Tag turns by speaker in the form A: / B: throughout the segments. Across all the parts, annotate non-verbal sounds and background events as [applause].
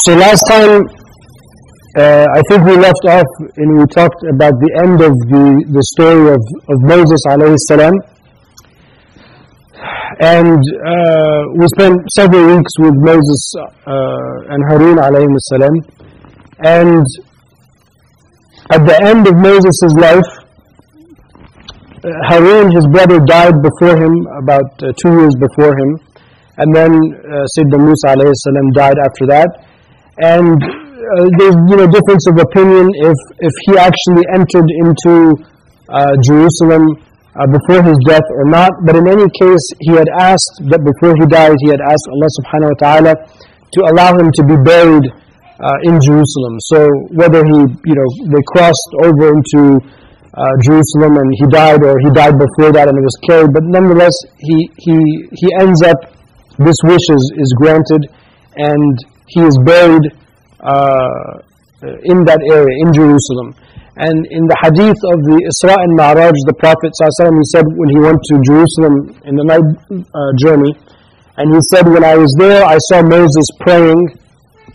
A: So last time, uh, I think we left off and we talked about the end of the, the story of, of Moses alayhi salam. And uh, we spent several weeks with Moses uh, and Harun alayhi salam. And at the end of Moses' life, uh, Harun, his brother, died before him, about uh, two years before him. And then uh, Musa alayhi salam died after that. And uh, there's you know difference of opinion if if he actually entered into uh, Jerusalem uh, before his death or not. But in any case, he had asked that before he died, he had asked Allah Subhanahu wa Taala to allow him to be buried uh, in Jerusalem. So whether he you know they crossed over into uh, Jerusalem and he died, or he died before that and it was carried, but nonetheless he he he ends up this wish is, is granted and he is buried uh, in that area, in Jerusalem. And in the hadith of the Isra and Ma'raj, the Prophet he said when he went to Jerusalem in the night uh, journey, and he said, when I was there, I saw Moses praying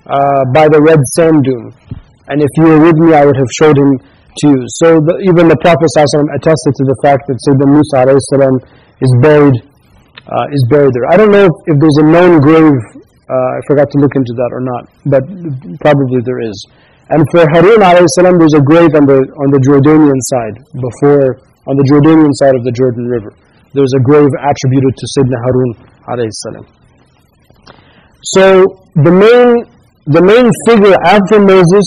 A: uh, by the red sand dune. And if you were with me, I would have showed him to you. So the, even the Prophet ﷺ attested to the fact that Sayyidina Musa is buried, uh, is buried there. I don't know if there's a known grave uh, I forgot to look into that or not, but probably there is. And for Harun salam, there's a grave on the on the Jordanian side, before on the Jordanian side of the Jordan River. There's a grave attributed to Sayyidina Harun salam. So the main the main figure after Moses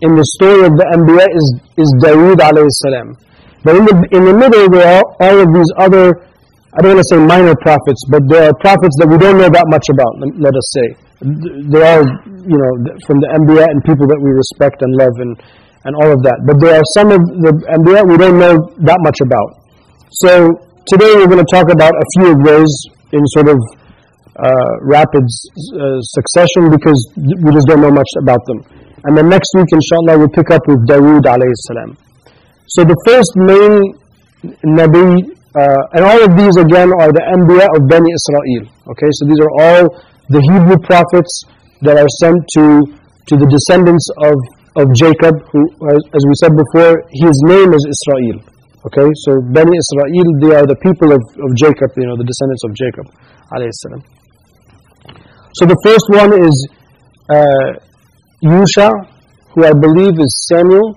A: in the story of the Anbiya is is Dawood salam. But in the in the middle there are all of these other I don't want to say minor prophets, but there are prophets that we don't know that much about, let us say. They are, you know, from the Anbiya and people that we respect and love and, and all of that. But there are some of the Anbiya we don't know that much about. So today we're going to talk about a few of those in sort of uh, rapid uh, succession because we just don't know much about them. And then next week, inshallah, we'll pick up with Dawood alayhi salam. So the first main Nabi uh, and all of these again are the Anbiya of Bani Israel. Okay, so these are all the Hebrew prophets that are sent to, to the descendants of, of Jacob, who, as we said before, his name is Israel. Okay, so Bani Israel, they are the people of, of Jacob, you know, the descendants of Jacob. So the first one is uh, Yusha, who I believe is Samuel.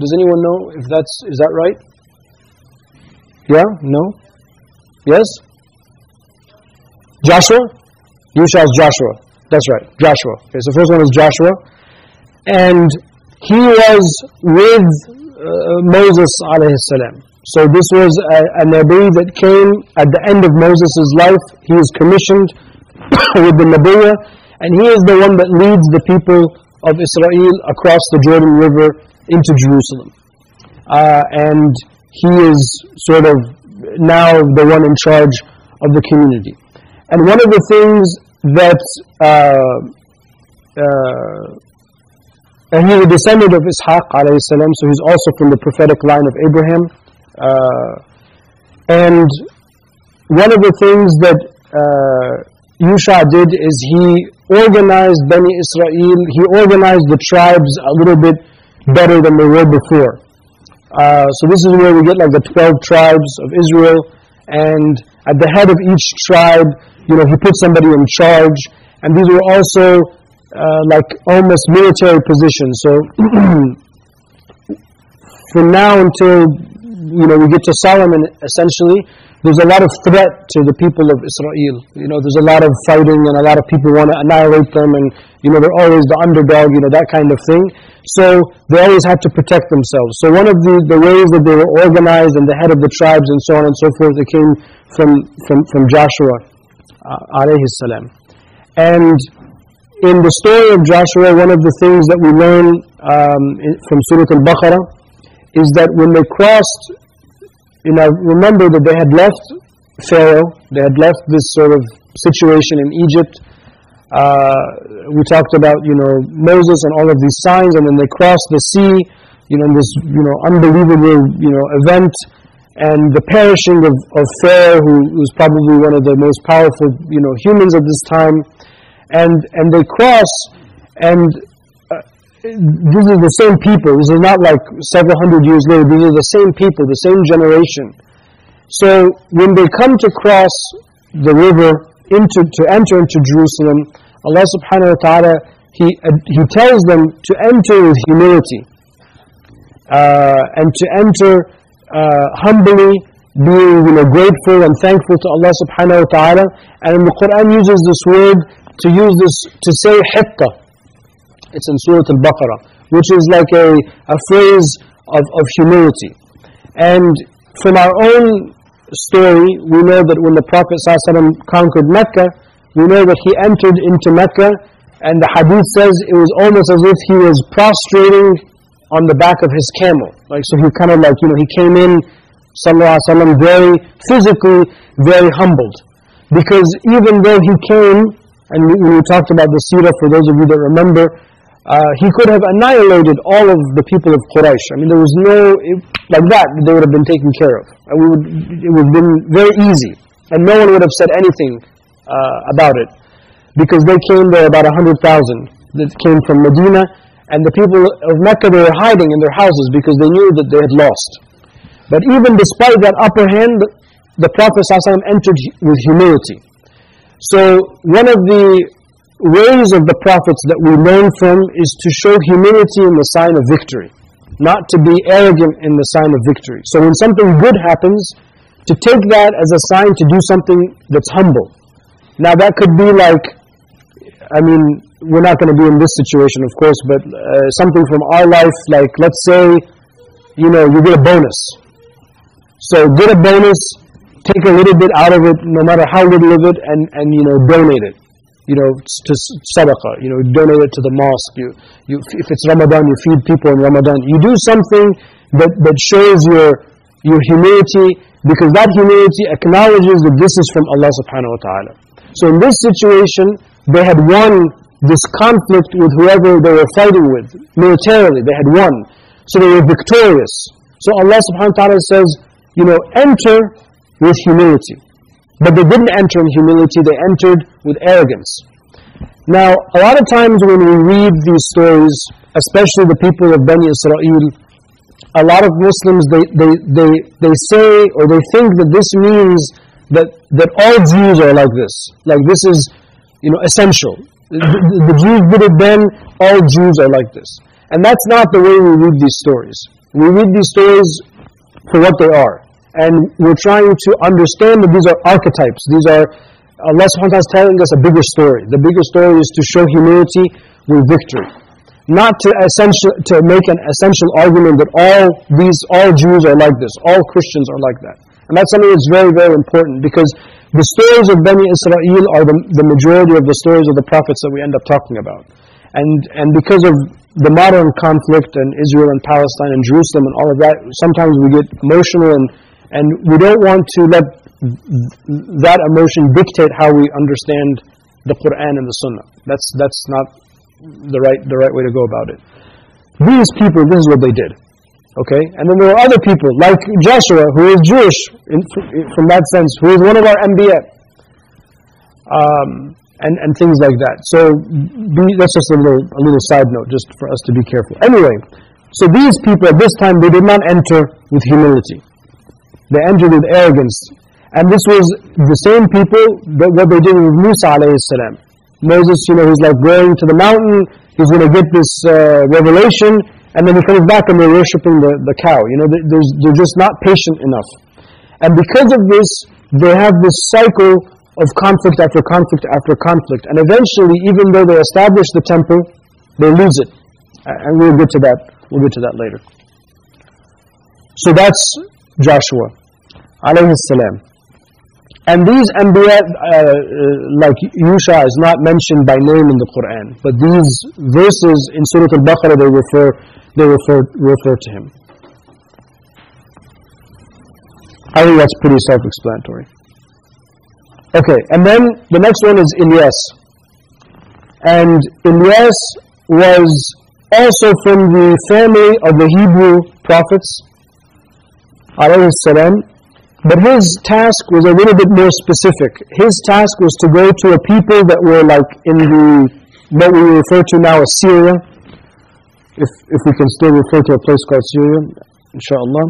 A: Does anyone know if that's, is that right? Yeah? No? Yes? Joshua? Yusha is Joshua. That's right, Joshua. Okay, so first one is Joshua. And he was with uh, Moses alayhi salam. So this was a, a Nabi that came at the end of Moses' life. He was commissioned [coughs] with the Nabiya, and he is the one that leads the people of Israel across the Jordan River into Jerusalem. Uh, and he is sort of now the one in charge of the community. And one of the things that uh, uh, and he's a descendant of Ishaq alayhi salam, so he's also from the prophetic line of Abraham. Uh, and one of the things that uh, Yusha did is he organized Bani Israel, he organized the tribes a little bit better than they were before. Uh, so this is where we get like the 12 tribes of Israel, and at the head of each tribe, you know, he put somebody in charge, and these were also uh, like almost military positions. So [clears throat] from now until you know we get to Solomon, essentially, there's a lot of threat to the people of Israel. You know, there's a lot of fighting and a lot of people want to annihilate them and, you know, they're always the underdog, you know, that kind of thing. So they always had to protect themselves. So one of the, the ways that they were organized and the head of the tribes and so on and so forth, it came from, from, from Joshua, uh, salam. And in the story of Joshua, one of the things that we learn um, from Surah Al-Baqarah is that when they crossed you know, remember that they had left Pharaoh, they had left this sort of situation in Egypt. Uh, we talked about, you know, Moses and all of these signs, and then they crossed the sea, you know, in this, you know, unbelievable, you know, event, and the perishing of, of Pharaoh, who was probably one of the most powerful, you know, humans at this time, and and they cross, And this is the same people. This is not like several hundred years later. These are the same people, the same generation. So when they come to cross the river into to enter into Jerusalem, Allah subhanahu wa ta'ala he, he tells them to enter with humility uh, and to enter uh, humbly, being you know, grateful and thankful to Allah subhanahu wa ta'ala. And the Quran uses this word to use this to say hitta. It's in Surah Al-Baqarah, which is like a, a phrase of, of humility. And from our own story, we know that when the Prophet ﷺ conquered Mecca, we know that he entered into Mecca and the hadith says it was almost as if he was prostrating on the back of his camel. Like so he kind of like, you know, he came in, sallallahu alaihi wasallam, very physically very humbled. Because even though he came, and when we talked about the seerah, for those of you that remember, uh, he could have annihilated all of the people of Quraysh. I mean, there was no, like that, they would have been taken care of. And we would, it would have been very easy. And no one would have said anything uh, about it because they came there about 100,000 that came from Medina, and the people of Mecca, they were hiding in their houses because they knew that they had lost. But even despite that upper hand, the Prophet ﷺ entered with humility. So one of the ways of the prophets that we learn from is to show humility in the sign of victory, not to be arrogant in the sign of victory. So when something good happens, to take that as a sign to do something that's humble. Now that could be like I mean, we're not going to be in this situation, of course, but uh, something from our life, like let's say, you know, you get a bonus. So get a bonus, take a little bit out of it, no matter how little of it, and, and you know, donate it. You know, to sadaqah, you know, donate it to the mosque. You, you, if it's Ramadan, you feed people in Ramadan. You do something that, that shows your, your humility, because that humility acknowledges that this is from Allah subhanahu wa ta'ala. So in this situation, they had won this conflict with whoever they were fighting with. Militarily, they had won. So they were victorious. So Allah subhanahu wa ta'ala says, you know, enter with humility. But they didn't enter in humility, they entered with arrogance. Now, a lot of times when we read these stories, especially the people of Bani Israel, a lot of Muslims, they, they, they, they say or they think that this means that, that all Jews are like this. Like this is you know, essential. The, the, Jews did it then, all Jews are like this. And that's not the way we read these stories. We read these stories for what they are. And we're trying to understand that these are archetypes. These are, uh, Allah subhanahu wa ta'ala is telling us a bigger story. The bigger story is to show humility with victory. Not to, essential, to make an essential argument that all these, all Jews are like this, all Christians are like that. And that's something that's very, very important because the stories of Bani Israel are the, the majority of the stories of the prophets that we end up talking about. And, and because of the modern conflict in Israel and Palestine and Jerusalem and all of that, sometimes we get emotional and, and we don't want to let that emotion dictate how we understand the Quran and the Sunnah. That's, that's not the right, the right way to go about it. These people, this is what they did. Okay? And then there are other people, like Joshua, who is Jewish, in, from that sense, who is one of our Anbiya. Um, and, and things like that. So be, that's just a little, a little side note, just for us to be careful. Anyway, so these people at this time, they did not enter with humility. They entered with arrogance. And this was the same people that what they did with Musa alayhi salam. Moses, you know, he's like going to the mountain, he's going to get this uh, revelation, and then he comes back and they're worshiping the, the cow. You know, they're just not patient enough. And because of this, they have this cycle of conflict after conflict after conflict. And eventually, even though they establish the temple, they lose it. And we'll get to that. We'll get to that later. So that's Joshua, alayhi. And these Anbiya, uh, uh, like Yusha, is not mentioned by name in the Quran. But these verses in Surah Al-Baqarah, they refer they refer, refer to him. I think that's pretty self-explanatory. Okay, and then the next one is Ilyas. And Ilyas was also from the family of the Hebrew prophets, salam, but his task was a little bit more specific. His task was to go to a people that were like in the what we refer to now as Syria, if, if we can still refer to a place called Syria, inshallah.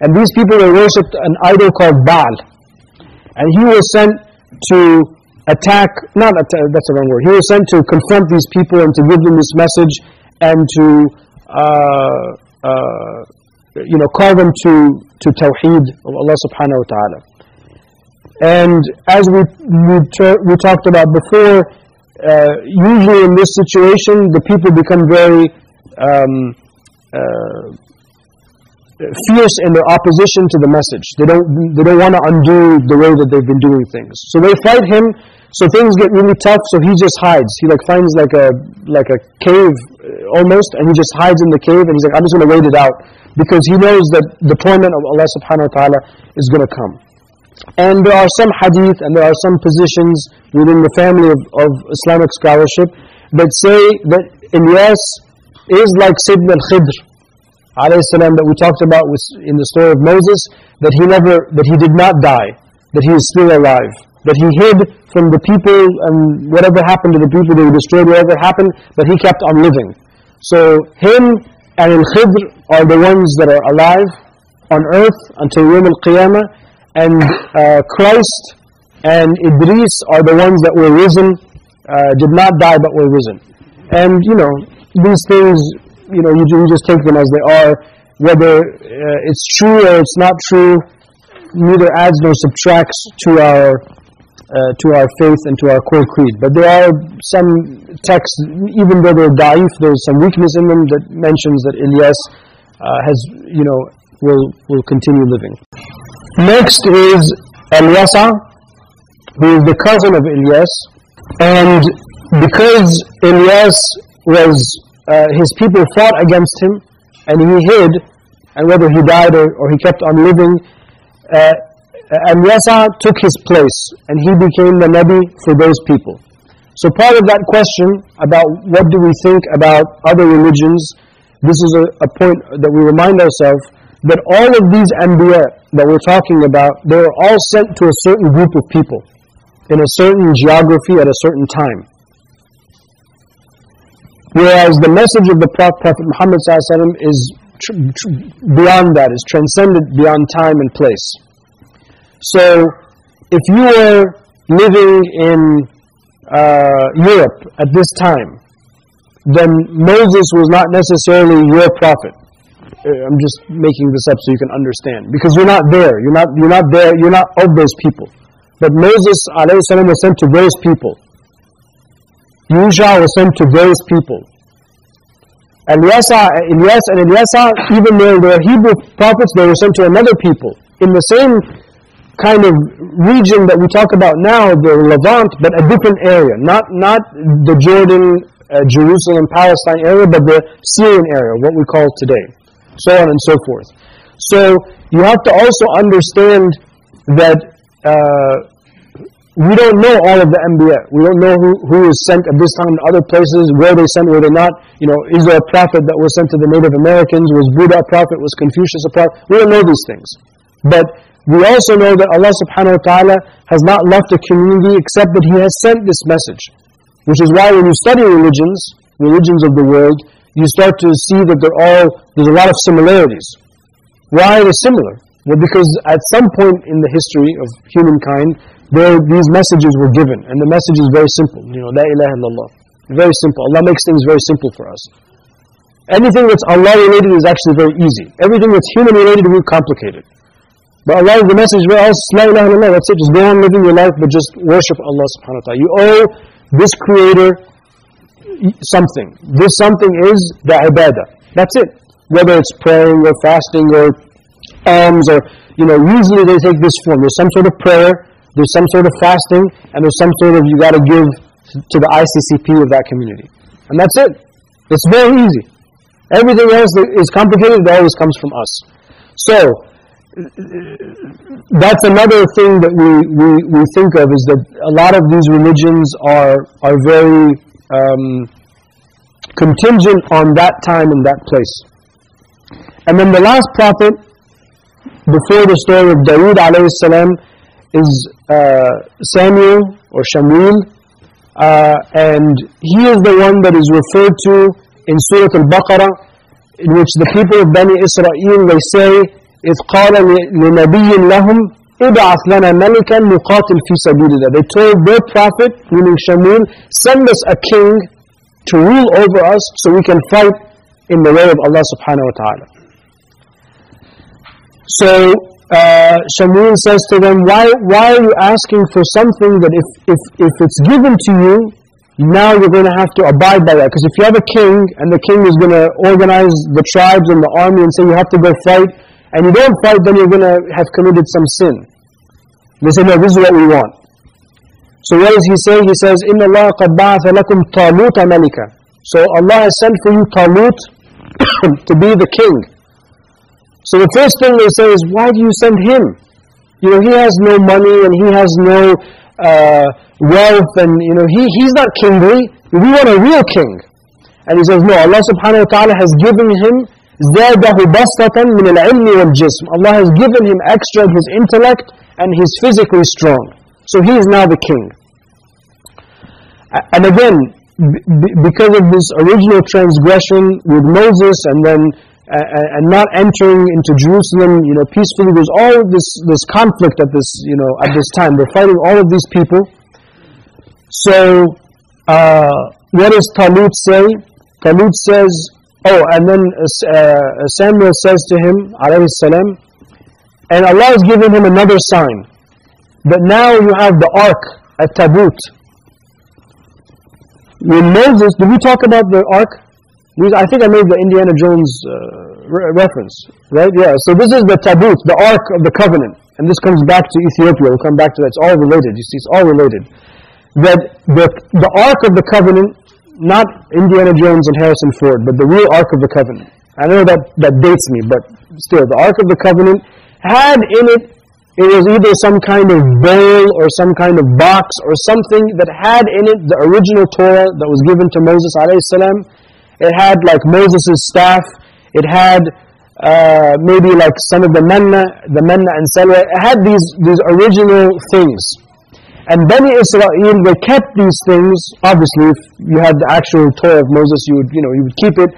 A: And these people, they worshipped an idol called Baal. And he was sent to attack, not attack, that's the wrong word, he was sent to confront these people and to give them this message and to, uh, uh, you know, call them to, to Tawheed of Allah subhanahu wa ta'ala. And as we, we, we talked about before, uh, usually in this situation, the people become very um, uh, fierce in their opposition to the message. They don't, they don't want to undo the way that they've been doing things. So they fight him, so things get really tough, so he just hides. He like finds like a, like a cave uh, almost, and he just hides in the cave, and he's like, I'm just going to wait it out. Because he knows that the torment of Allah subhanahu wa ta'ala is going to come. And there are some hadith and there are some positions within the family of, of Islamic scholarship that say that Ilyas is like Sayyidina al-Khidr salam, that we talked about in the story of Moses, that he never, that he did not die, that he is still alive, that he hid from the people and whatever happened to the people, they were destroyed, whatever happened, but he kept on living. So him and al-Khidr are the ones that are alive on earth until Yom al-Qiyamah, and uh, Christ and Idris are the ones that were risen, uh, did not die but were risen. And, you know, these things you know, you, you just take them as they are. Whether uh, it's true or it's not true, neither adds nor subtracts to our uh, to our faith and to our core creed. But there are some texts, even though they're da'if, there's some weakness in them that mentions that Ilyas uh, has, you know, will will continue living. Next is Al-Yasa, who is the cousin of Ilyas, and because Ilyas was uh, his people fought against him and he hid, and whether he died or, or he kept on living, uh, and Yasa took his place and he became the Nabi for those people. So part of that question about what do we think about other religions, this is a, a point that we remind ourselves that all of these Anbiya that we're talking about, they were all sent to a certain group of people in a certain geography at a certain time. Whereas the message of the Prophet Muhammad is beyond that, is transcended beyond time and place. So, if you were living in uh, Europe at this time, then Moses was not necessarily your prophet. Uh, I'm just making this up so you can understand. Because you're not there. You're not, you're not there. You're not of those people. But Moses salam, was sent to those people. Yusha was sent to those people. Al-Yasa, Ilyas and Al-Yasa, even though they were Hebrew prophets, they were sent to another people. In the same kind of region that we talk about now, the Levant, but a different area. Not, not the Jordan, uh, Jerusalem, Palestine area, but the Syrian area, what we call today. So on and so forth. So you have to also understand that uh, we don't know all of the Anbiya. We don't know who, who was sent at this time in other places, where they sent, where they not. You know, is there a prophet that was sent to the Native Americans? Was Buddha a prophet? Was Confucius a prophet? We don't know these things. But we also know that Allah subhanahu wa ta'ala has not left a community except that He has sent this message. Which is why when you study religions, religions of the world, you start to see that they're all, there's a lot of similarities. Why are they similar? Well, because at some point in the history of humankind, there, these messages were given, and the message is very simple. You know, La ilaha illallah. Very simple. Allah makes things very simple for us. Anything that's Allah related is actually very easy. Everything that's human related is complicated. But Allah, the message is all La ilaha illallah. That's it. Just go on living your life, but just worship Allah subhanahu wa ta'ala. You owe this creator something. This something is the ibadah. That's it. Whether it's praying or fasting or alms or, you know, usually they take this form. There's some sort of prayer, there's some sort of fasting, and there's some sort of you got to give to the ICCP of that community. And that's it. It's very easy. Everything else that is complicated, it always comes from us. So, that's another thing that we, we, we think of is that a lot of these religions are, are very um, contingent on that time and that place. And then the last prophet, before the story of Dawood alayhi salam, is uh, Samuel or Shamuel, Uh, and he is the one that is referred to in Surah Al-Baqarah, in which the people of Bani Israel, they say, it's called. لنبي لهم ابعث They told their prophet, meaning Shammil, send us a king to rule over us so we can fight in the way of Allah subhanahu wa ta'ala. So uh, says to them, why, why are you asking for something that if, if, if it's given to you, now you're going to have to abide by that. Because if you have a king and the king is going to organize the tribes and the army and say you have to go fight, and you don't fight, then you're going to have committed some sin. They say, no, this is what we want. So what does he say? He says, إِنَّ اللَّهَ قَدْ بَعَثَ لَكُمْ طَالُوتَ مَلِكًا So Allah has sent for you Talut [coughs] to be the king. So the first thing they say is, why do you send him? You know, he has no money and he has no uh, wealth and, you know, he, he's not kingly. We want a real king. And he says, no, Allah subhanahu wa ta'ala has given him زَادَهُ بَسْطَةً مِنَ الْعِلْمِ وَالْجِسْمِ Allah has given him extra of his intellect and he's physically strong. So he is now the king. And again, because of this original transgression with Moses and then uh, and not entering into Jerusalem, you know, peacefully. There's all this this conflict at this you know at this time. They're fighting all of these people. So, uh, what does Talut say? Talut says, oh, and then uh, Samuel says to him, alayhi salam, and Allah has given him another sign. That now you have the ark at Tabut. When Moses, did we talk about the ark? I think I made the Indiana Jones uh, re reference, right? Yeah, so this is the Tabut, the Ark of the Covenant. And this comes back to Ethiopia. We'll come back to that. It's all related. You see, it's all related. That the, the Ark of the Covenant, not Indiana Jones and Harrison Ford, but the real Ark of the Covenant. I know that, that dates me, but still, the Ark of the Covenant had in it, it was either some kind of bowl or some kind of box or something that had in it the original Torah that was given to Moses salam it had like Moses' staff. It had uh, maybe like some of the manna, the manna and salwa. It had these, these original things. And Bani Israel, they kept these things. Obviously, if you had the actual Torah of Moses, you would, you know, you would keep it.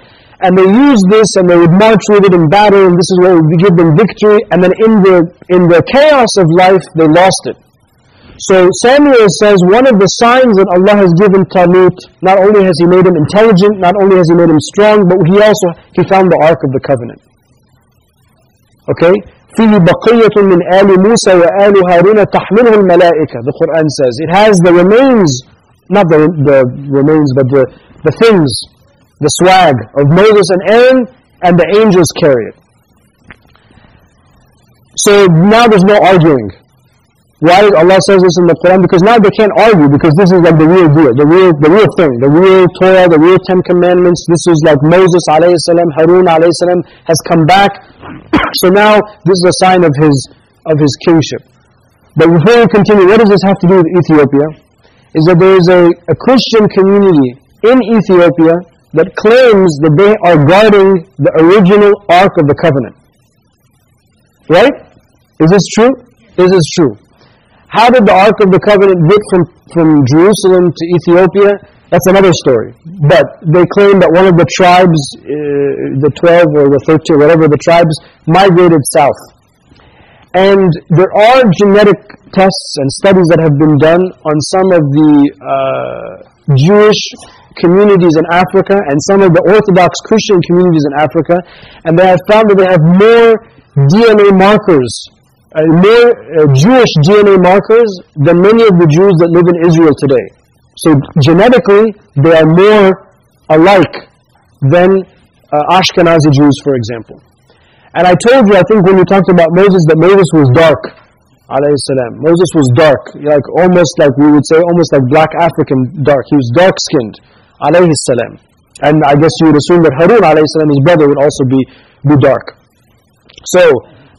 A: And they used this and they would march with it in battle and this is what would give them victory. And then in the, in the chaos of life, they lost it. So Samuel says one of the signs that Allah has given Talut, not only has He made him intelligent, not only has He made him strong, but He also He found the Ark of the Covenant. Okay? فيه بقية من آل موسى وآل هارون تحمله الملائكة The Quran says it has the remains, not the, the remains, but the, the things, the swag of Moses and Aaron, and the angels carry it. So now there's no arguing. Why Allah says this in the Quran? Because now they can't argue because this is like the real deal, the real, the real thing, the real Torah, the real Ten Commandments. This is like Moses alayhi salam, Harun alayhi salam has come back. [coughs] so now this is a sign of his, of his kingship. But before we continue, what does this have to do with Ethiopia? Is that there is a, a Christian community in Ethiopia that claims that they are guarding the original Ark of the Covenant. Right? Is this true? This is true. How did the Ark of the Covenant get from, from Jerusalem to Ethiopia? That's another story. But they claim that one of the tribes, uh, the 12 or the 13, whatever the tribes, migrated south. And there are genetic tests and studies that have been done on some of the uh, Jewish communities in Africa and some of the Orthodox Christian communities in Africa, and they have found that they have more DNA markers uh, more uh, Jewish DNA markers than many of the Jews that live in Israel today. So genetically, they are more alike than uh, Ashkenazi Jews, for example. And I told you, I think when we talked about Moses, that Moses was dark, salam. Moses was dark, like almost like we would say, almost like black African dark. He was dark-skinned, salam. And I guess you would assume that Harun, salam, his brother, would also be, be dark. So,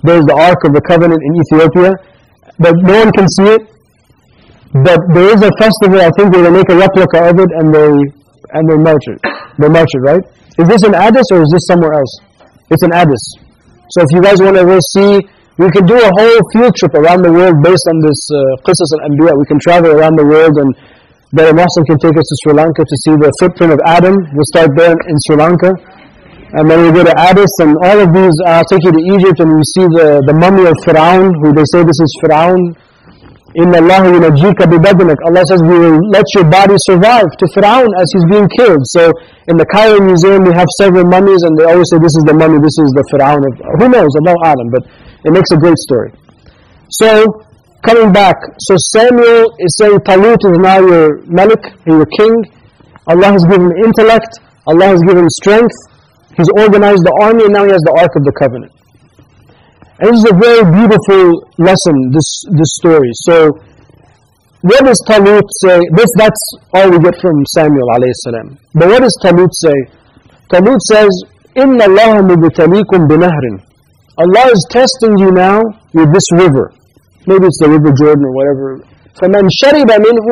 A: there's the Ark of the Covenant in Ethiopia, but no one can see it. But there is a festival, I think, where they make a replica of it and they and they march it. They march it, right? Is this in Addis or is this somewhere else? It's in Addis. So if you guys want to go see, we can do a whole field trip around the world based on this uh, Qisas al-Anbiya. We can travel around the world and a Muslim can take us to Sri Lanka to see the footprint of Adam. We'll start there in Sri Lanka. And then we go to Addis, and all of these uh, take you to Egypt, and we see the, the mummy of Pharaoh, who they say this is Pharaoh. In Allah Allah says, We will let your body survive to Pharaoh as he's being killed. So in the Cairo Museum, we have several mummies, and they always say, This is the mummy, this is the Pharaoh. Of, who knows? Allahu a'lam." But it makes a great story. So, coming back, so Samuel is saying, Talut is now your Malik, your king. Allah has given intellect, Allah has given strength. He's organized the army and now he has the Ark of the Covenant. And this is a very beautiful lesson, this, this story. So, what does Talut say? This, that's all we get from Samuel alayhi salam. But what does Talut say? Talut says, إِنَّ اللَّهَ مُبْتَلِيكُمْ بِنَهْرٍ Allah is testing you now with this river. Maybe it's the river Jordan or whatever. فَمَنْ شَرِبَ مِنْهُ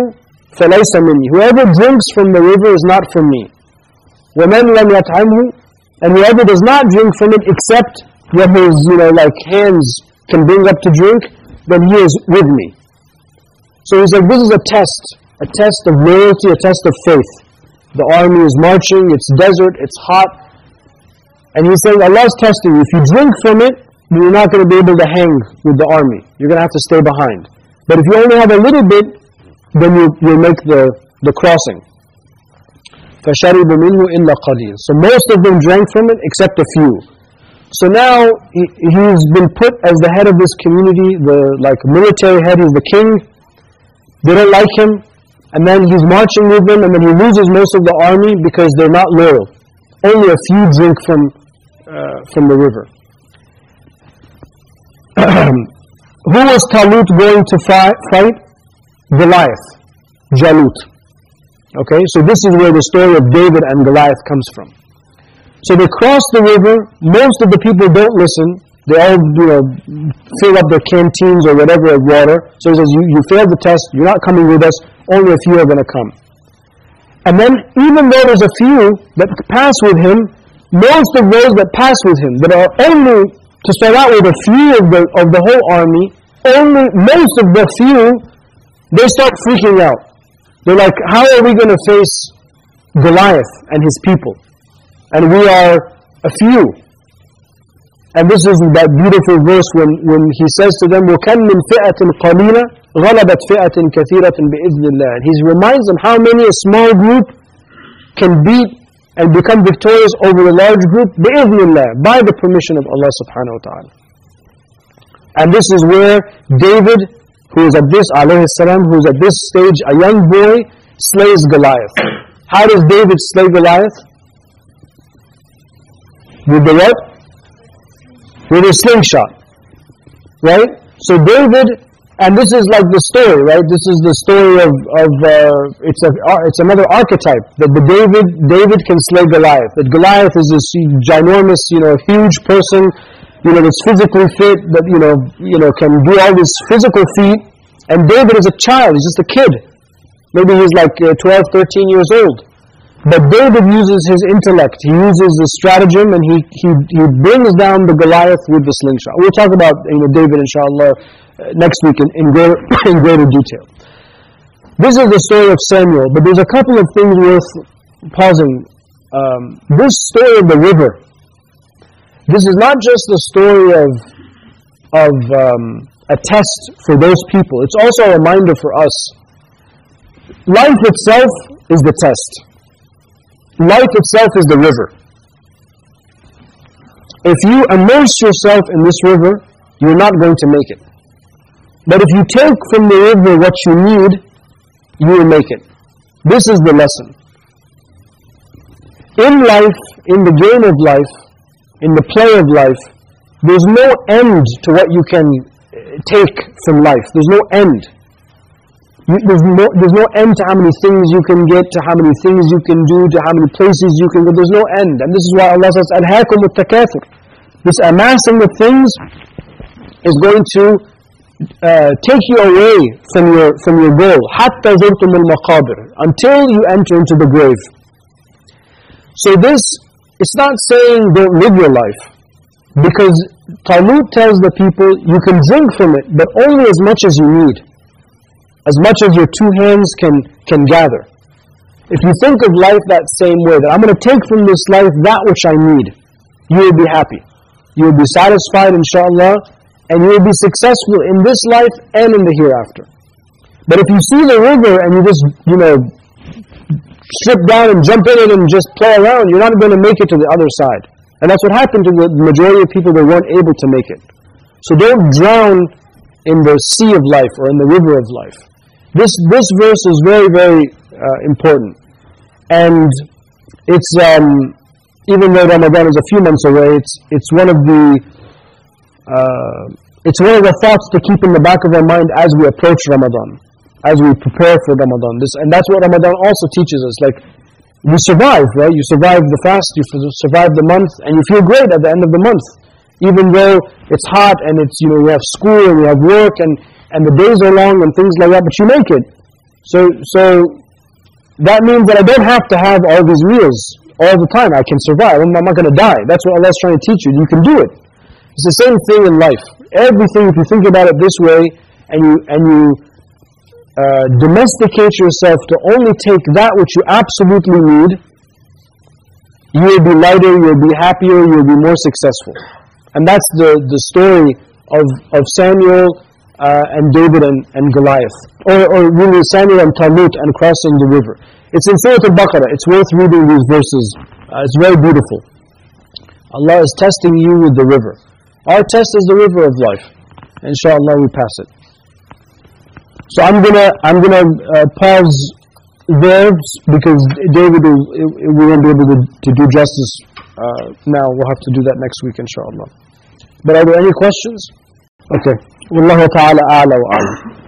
A: فَلَيْسَ مِنِّي Whoever drinks from the river is not from me. وَمَنْ لَمْ يَطْعَمْهُ and whoever does not drink from it except what his, you know, like hands can bring up to drink, then he is with me. So he's like, this is a test, a test of loyalty, a test of faith. The army is marching, it's desert, it's hot. And he's saying, Allah's testing you. If you drink from it, you're not going to be able to hang with the army. You're going to have to stay behind. But if you only have a little bit, then you, you'll make the, the crossing. فَشَرِبُ مِنْهُ إِلَّا قَلِيلٌ So most of them drank from it except a few. So now he, he's been put as the head of this community, the like military head, he's the king. They don't like him. And then he's marching with them and then he loses most of the army because they're not loyal. Only a few drink from, uh, from the river. [clears throat] Who was Talut going to fight? fight? Goliath. Jalut. Okay, so this is where the story of David and Goliath comes from. So they cross the river. Most of the people don't listen. They all, you know, fill up their canteens or whatever of water. So he says, you, you failed the test. You're not coming with us. Only a few are going to come. And then, even though there's a few that pass with him, most of those that pass with him, that are only, to start out with, a few of the, of the whole army, only most of the few, they start freaking out. They're like, how are we going to face Goliath and his people? And we are a few. And this is that beautiful verse when, when he says to them, وَكَمْ مِنْ فِئَةٍ قَلِيلَةٍ غَلَبَتْ فِئَةٍ كَثِيرَةٍ بِإِذْنِ اللَّهِ And he reminds them how many a small group can beat and become victorious over a large group بِإِذْنِ اللَّهِ by the permission of Allah subhanahu wa ta'ala. And this is where David who is at this, alayhi who is at this stage, a young boy, slays Goliath. How does David slay Goliath? With the what? With a slingshot. Right? So David, and this is like the story, right? This is the story of, of uh, it's, a, it's another archetype, that the David, David can slay Goliath. That Goliath is this ginormous, you know, huge person, you know, that's physically fit, that, you know, you know, can do all this physical feat. And David is a child, he's just a kid. Maybe he's like uh, 12, 13 years old. But David uses his intellect, he uses the stratagem, and he, he, he brings down the Goliath with the slingshot. We'll talk about you know, David, inshallah, uh, next week in, in, greater, [coughs] in greater detail. This is the story of Samuel, but there's a couple of things worth pausing. Um, this story of the river, this is not just the story of, of um, a test for those people. It's also a reminder for us. Life itself is the test. Life itself is the river. If you immerse yourself in this river, you're not going to make it. But if you take from the river what you need, you will make it. This is the lesson. In life, in the game of life, in the play of life, there's no end to what you can uh, take from life. There's no end. there's, no, there's no end to how many things you can get, to how many things you can do, to how many places you can go. There's no end. And this is why Allah says, أَلْهَاكُمُ التَّكَاثُرُ This amassing of things is going to uh, take you away from your, from your goal. حَتَّى زُرْتُمُ الْمَقَابِرِ Until you enter into the grave. So this it's not saying don't live your life. Because Talut tells the people, you can drink from it, but only as much as you need. as much as your two hands can, can gather. If you think of life that same way, that I'm going to take from this life that which I need, you will be happy. You will be satisfied, inshallah, and you will be successful in this life and in the hereafter. But if you see the river and you just, you know, strip down and jump in it and just play around, you're not going to make it to the other side. And that's what happened to the majority of people that weren't able to make it. So don't drown in the sea of life or in the river of life. This, this verse is very, very uh, important. And it's, um, even though Ramadan is a few months away, it's, it's one of the, uh, it's one of the thoughts to keep in the back of our mind as we approach Ramadan, as we prepare for Ramadan. This, and that's what Ramadan also teaches us. Like, you survive, right? You survive the fast, you survive the month, and you feel great at the end of the month. Even though it's hot and it's, you know, you have school and you have work and, and the days are long and things like that, but you make it. So, so that means that I don't have to have all these meals all the time. I can survive. I'm not going to die. That's what Allah's trying to teach you. You can do it. It's the same thing in life. Everything, if you think about it this way, and you and you uh, domesticate yourself to only take that which you absolutely need, you will be lighter, you'll be happier, you'll be more successful. And that's the, the story of, of Samuel uh, and David and, and Goliath. Or, or really Samuel and Talut and crossing the river. It's in Surah Al-Baqarah. It's worth reading these verses. Uh, it's very beautiful. Allah is testing you with the river. Our test is the river of life. Inshallah, we pass it. So I'm gonna I'm gonna uh, pause there because David will, we won't be able to, to do justice uh, now. We'll have to do that next week, inshallah. But are there any questions? Okay. Wallahu ta'ala a'la.